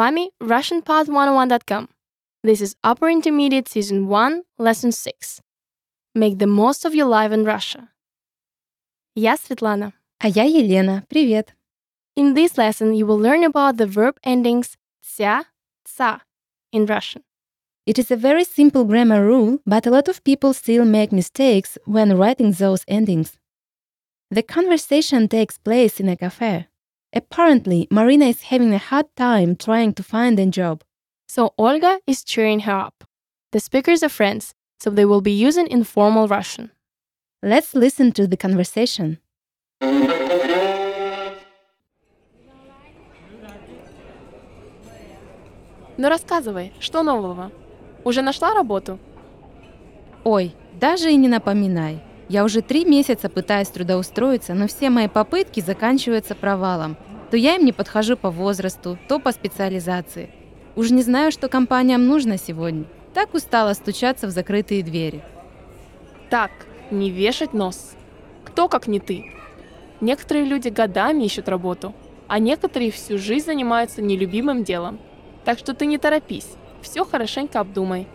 Привет! С вами RussianPod101.com. This is Upper Intermediate Season 1, Lesson 6. Make the most of your life in Russia. Я Светлана. А я Елена. Привет. In this lesson, you will learn about the verb endings тся, ца in Russian. It is a very simple grammar rule, but a lot of people still make mistakes when writing those endings. The conversation takes place in a cafe. Apparently, Marina is having a hard time trying to find a job. So Olga is cheering her up. The speakers are friends, so they will be using informal Russian. Let's listen to the conversation. Ну рассказывай, что нового? Уже нашла работу? Ой, даже и не напоминай. Я уже три месяца пытаюсь трудоустроиться, но все мои попытки заканчиваются провалом. То я им не подхожу по возрасту, то по специализации. Уж не знаю, что компаниям нужно сегодня. Так устала стучаться в закрытые двери. Так, не вешать нос. Кто как не ты? Некоторые люди годами ищут работу, а некоторые всю жизнь занимаются нелюбимым делом. Так что ты не торопись, все хорошенько обдумай.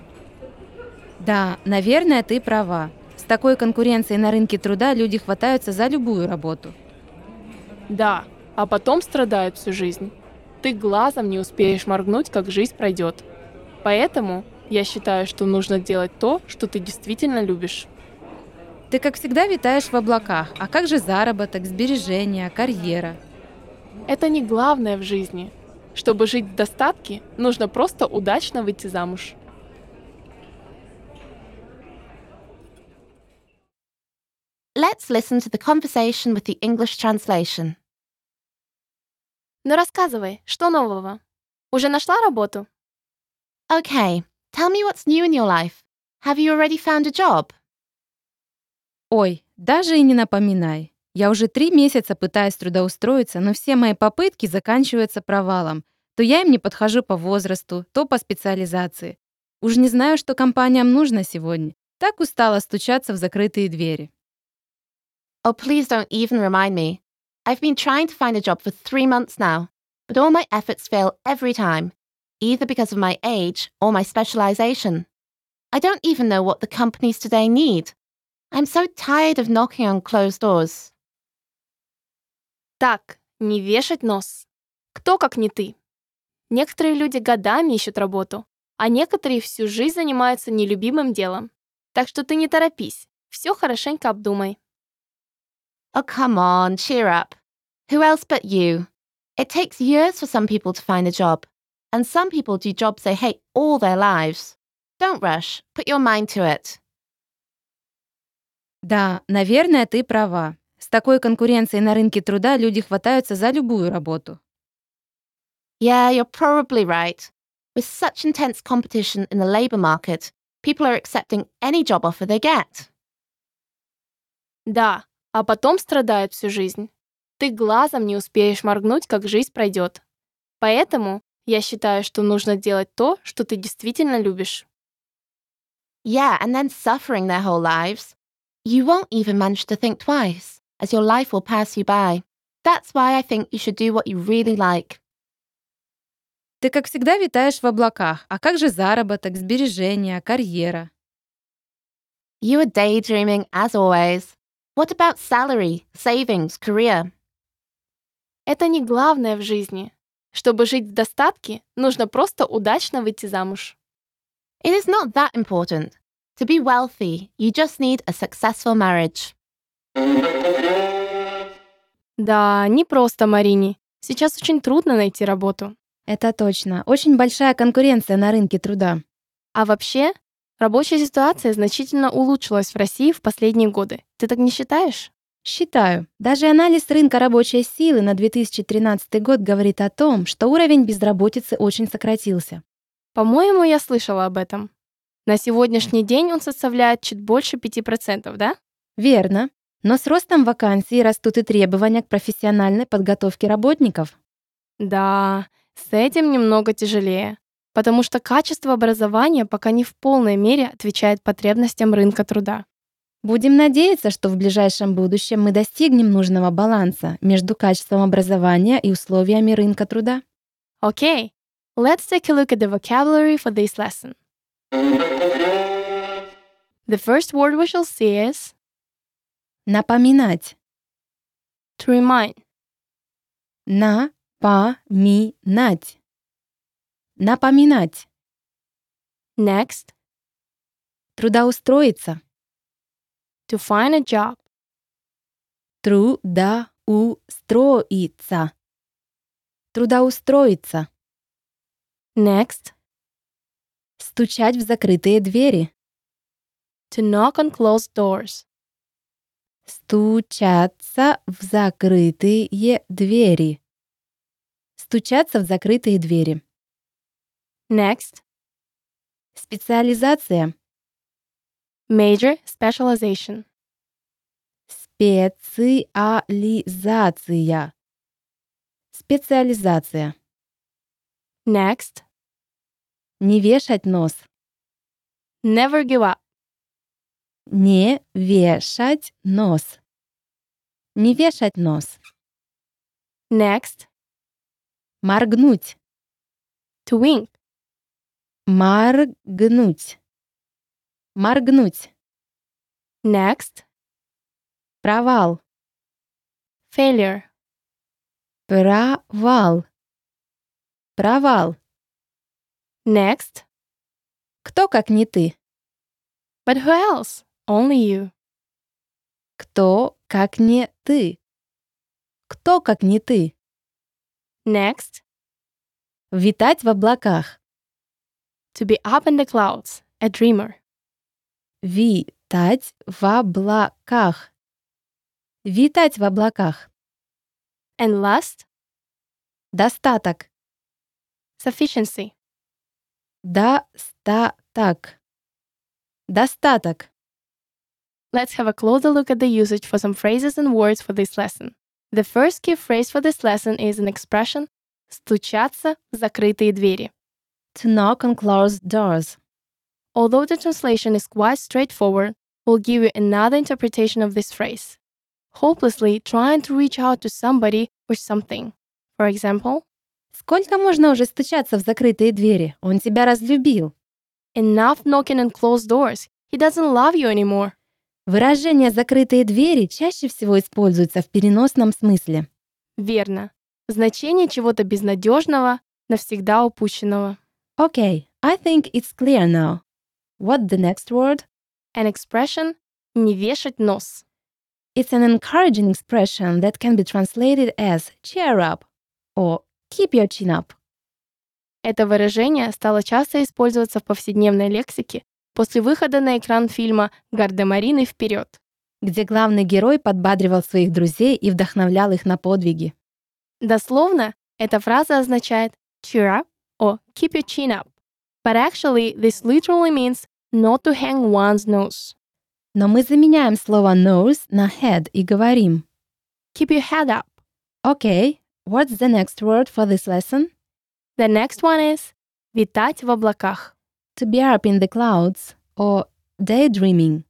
Да, наверное, ты права. Такой конкуренцией на рынке труда люди хватаются за любую работу. Да, а потом страдают всю жизнь. Ты глазом не успеешь моргнуть, как жизнь пройдет. Поэтому я считаю, что нужно делать то, что ты действительно любишь. Ты, как всегда, витаешь в облаках. А как же заработок, сбережения, карьера? Это не главное в жизни. Чтобы жить в достатке, нужно просто удачно выйти замуж. Let's listen to the conversation with the English translation. Ну рассказывай, что нового? Уже нашла работу? Okay, tell me what's new in your life. Have you already found a job? Ой, даже и не напоминай. Я уже три месяца пытаюсь трудоустроиться, но все мои попытки заканчиваются провалом. То я им не подхожу по возрасту, то по специализации. Уж не знаю, что компаниям нужно сегодня. Так устала стучаться в закрытые двери. Oh, please don't even remind me. I've been trying to find a job for three months now, but all my efforts fail every time, either because of my age or my specialization. I don't even know what the companies today need. I'm so tired of knocking on closed doors. Так, не вешать нос. Кто как не ты? Некоторые люди годами ищут работу, а некоторые всю жизнь занимаются нелюбимым делом. Так что ты не торопись, все хорошенько обдумай. Oh, come on, cheer up. Who else but you? It takes years for some people to find a job, and some people do jobs they hate all their lives. Don't rush, put your mind to it. Да, наверное, ты права. С такой конкуренцией на рынке труда люди хватаются за любую работу. Yeah, you're probably right. With such intense competition in the labour market, people are accepting any job offer they get. Да, а потом страдают всю жизнь. Ты глазом не успеешь моргнуть, как жизнь пройдет. Поэтому я считаю, что нужно делать то, что ты действительно любишь. Yeah, and then suffering their whole lives. You won't even manage to think twice, as your life will pass you by. That's why I think you should do what you really like. Ты, как всегда, витаешь в облаках. А как же заработок, сбережения, карьера? You are daydreaming as always. What about salary, savings, career? Это не главное в жизни. Чтобы жить в достатке, нужно просто удачно выйти замуж. It is not that important. To be wealthy, you just need a successful marriage. Да, не просто Марине. Сейчас очень трудно найти работу. Это точно. Очень большая конкуренция на рынке труда. А вообще, рабочая ситуация значительно улучшилась в России в последние годы. Ты так не считаешь? Считаю. Даже анализ рынка рабочей силы на 2013 год говорит о том, что уровень безработицы очень сократился. По-моему, я слышала об этом. На сегодняшний день он составляет чуть больше 5%, да? Верно. Но с ростом вакансий растут и требования к профессиональной подготовке работников. Да, с этим немного тяжелее, потому что качество образования пока не в полной мере отвечает потребностям рынка труда. Будем надеяться, что в ближайшем будущем мы достигнем нужного баланса между качеством образования и условиями рынка труда. Okay, let's take a look at the vocabulary for this lesson. The first word we shall see is Напоминать. to remind. Напоминать. Напоминать. Next, Трудоустроиться. to find a job. Трудоустроиться. Трудоустроиться. Next, Стучать в закрытые двери. to knock on closed doors. Стучаться в закрытые двери. Стучаться в закрытые двери. Next, Специализация. major specialization. Специализация. Специализация. Next, Не вешать нос. never give up. Не вешать нос. Не вешать нос. Next, Моргнуть. to wink. Моргнуть. Моргнуть. Next, Провал. failure. Провал. Провал. Next, Кто, как не ты? but who else? Only you. Кто, как не ты? Кто, как не ты? Next, Витать в облаках. to be up in the clouds, a dreamer. Витать в облаках. Витать в облаках. And last, Достаток. sufficiency. Достаток. Достаток. Let's have a closer look at the usage for some phrases and words for this lesson. The first key phrase for this lesson is an expression «стучаться в закрытые двери». To knock on closed doors. Although the translation is quite straightforward, we'll give you another interpretation of this phrase. Hopelessly trying to reach out to somebody or something. For example, Сколько можно уже стучаться в закрытые двери? Он тебя разлюбил. enough knocking on closed doors. He doesn't love you anymore. Выражение «закрытые двери» чаще всего используется в переносном смысле. Верно. Значение чего-то безнадежного, навсегда упущенного. Okay, I think it's clear now. What the next word? An expression «не вешать нос». It's an encouraging expression that can be translated as cheer up or keep your chin up. Это выражение стало часто использоваться в повседневной лексике после выхода на экран фильма «Гардемарины вперед». где главный герой подбадривал своих друзей и вдохновлял их на подвиги. Дословно, эта фраза означает cheer up or keep your chin up. But actually, this literally means not to hang one's nose. Но мы заменяем слово nose на head и говорим Keep your head up. Okay, what's the next word for this lesson? The next one is витать в облаках. To be up in the clouds or daydreaming.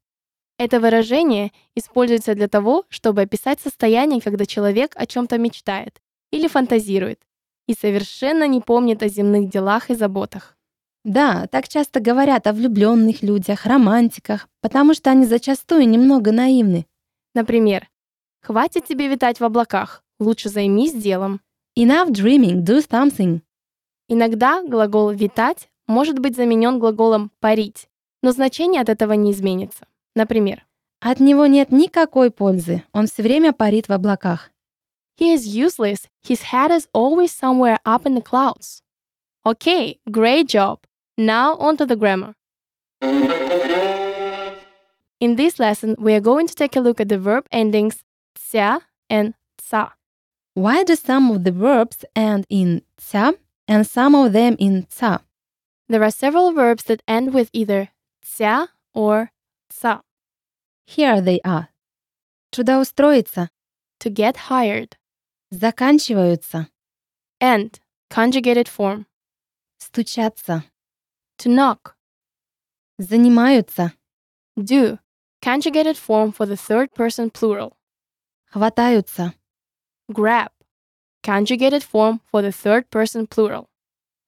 Это выражение используется для того, чтобы описать состояние, когда человек о чем-то мечтает или фантазирует и совершенно не помнит о земных делах и заботах. Да, так часто говорят о влюбленных людях, романтиках, потому что они зачастую немного наивны. Например, «Хватит тебе витать в облаках, лучше займись делом». Enough dreaming, do something. Иногда глагол «витать» может быть заменен глаголом «парить», но значение от этого не изменится. Например, От него нет никакой пользы, он все время парит в облаках. He is useless. His head is always somewhere up in the clouds. Okay, great job. Now on to the grammar. In this lesson, we are going to take a look at the verb endings ся and ца. Why do some of the verbs end in ца and some of them in ца? There are several verbs that end with either ся or ца. Here they are. Трудоустроиться, To get hired. Заканчиваются, And conjugated form. стучаться, To knock. занимаются, Do. Conjugated form for the third person plural. хватаются, Grab. conjugated form for the third person plural.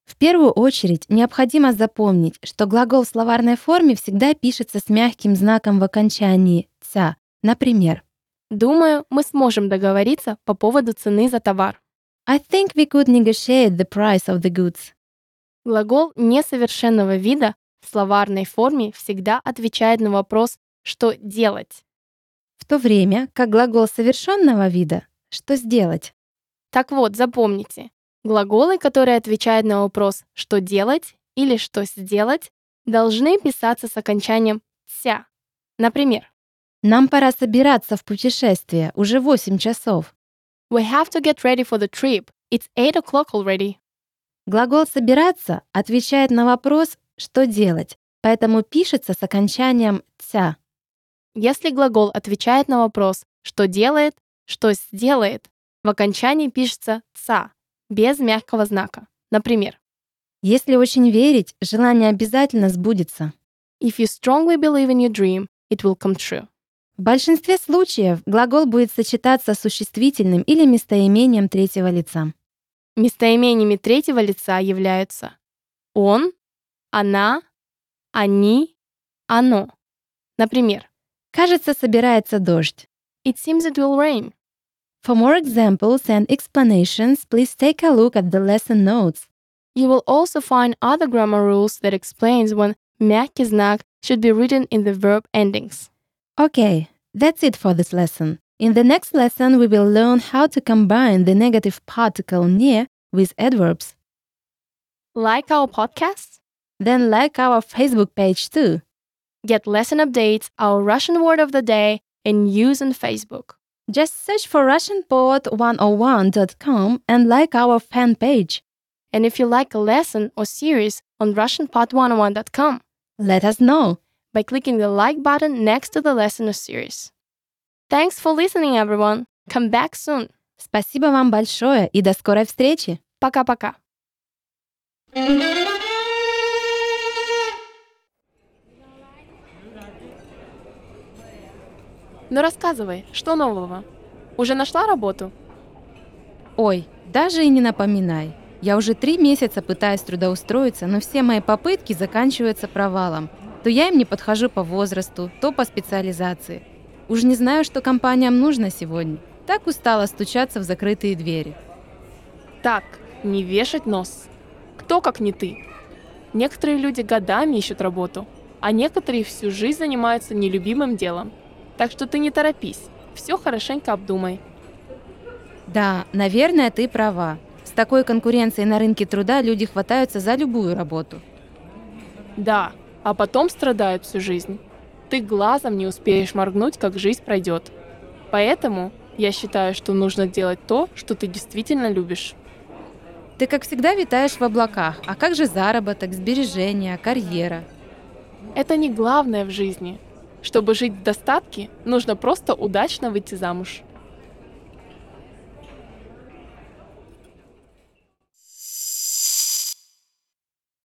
В первую очередь необходимо запомнить, что глагол в словарной форме всегда пишется с мягким знаком в окончании «ца». Например, Думаю, мы сможем договориться по поводу цены за товар. I think we could negotiate the price of the goods. Глагол несовершенного вида в словарной форме всегда отвечает на вопрос «что делать?». В то время как глагол совершенного вида «что сделать?». Так вот, запомните, глаголы, которые отвечают на вопрос «что делать?» или «что сделать?», должны писаться с окончанием «ся». Например, Нам пора собираться в путешествие, уже 8 часов. We have to get ready for the trip. It's 8 o'clock already. Глагол «собираться» отвечает на вопрос «что делать?», поэтому пишется с окончанием «ца». Если глагол отвечает на вопрос «что делает?», «что сделает?», в окончании пишется «ца» без мягкого знака. Например, Если очень верить, желание обязательно сбудется. If you strongly believe in your dream, it will come true. В большинстве случаев глагол будет сочетаться с существительным или местоимением третьего лица. Местоимениями третьего лица являются он, она, они, оно. Например, Кажется, собирается дождь. It seems it will rain. For more examples and explanations, please take a look at the lesson notes. You will also find other grammar rules that explains when мягкий знак should be written in the verb endings. Okay, that's it for this lesson. In the next lesson, we will learn how to combine the negative particle не with adverbs. Like our podcast? Then like our Facebook page too. Get lesson updates, our Russian word of the day, and news on Facebook. Just search for RussianPod101.com and like our fan page. And if you like a lesson or series on RussianPod101.com Let us know. By clicking the like button next to the lesson or series. Thanks for listening, everyone. Come back soon. Спасибо вам большое и до скорой встречи. Пока-пока. Ну рассказывай, что нового? Уже нашла работу? Ой, даже и не напоминай. Я уже три месяца пытаюсь трудоустроиться, но все мои попытки заканчиваются провалом. То я им не подхожу по возрасту, то по специализации. Уж не знаю, что компаниям нужно сегодня. Так устала стучаться в закрытые двери. Так, не вешать нос. Кто как не ты? Некоторые люди годами ищут работу, а некоторые всю жизнь занимаются нелюбимым делом. Так что ты не торопись, все хорошенько обдумай. Да, наверное, ты права. С такой конкуренцией на рынке труда люди хватаются за любую работу. Да, а потом страдают всю жизнь. Ты глазом не успеешь моргнуть, как жизнь пройдет. Поэтому я считаю, что нужно делать то, что ты действительно любишь. Ты, как всегда, витаешь в облаках. А как же заработок, сбережения, карьера? Это не главное в жизни. Чтобы жить в достатке, нужно просто удачно выйти замуж.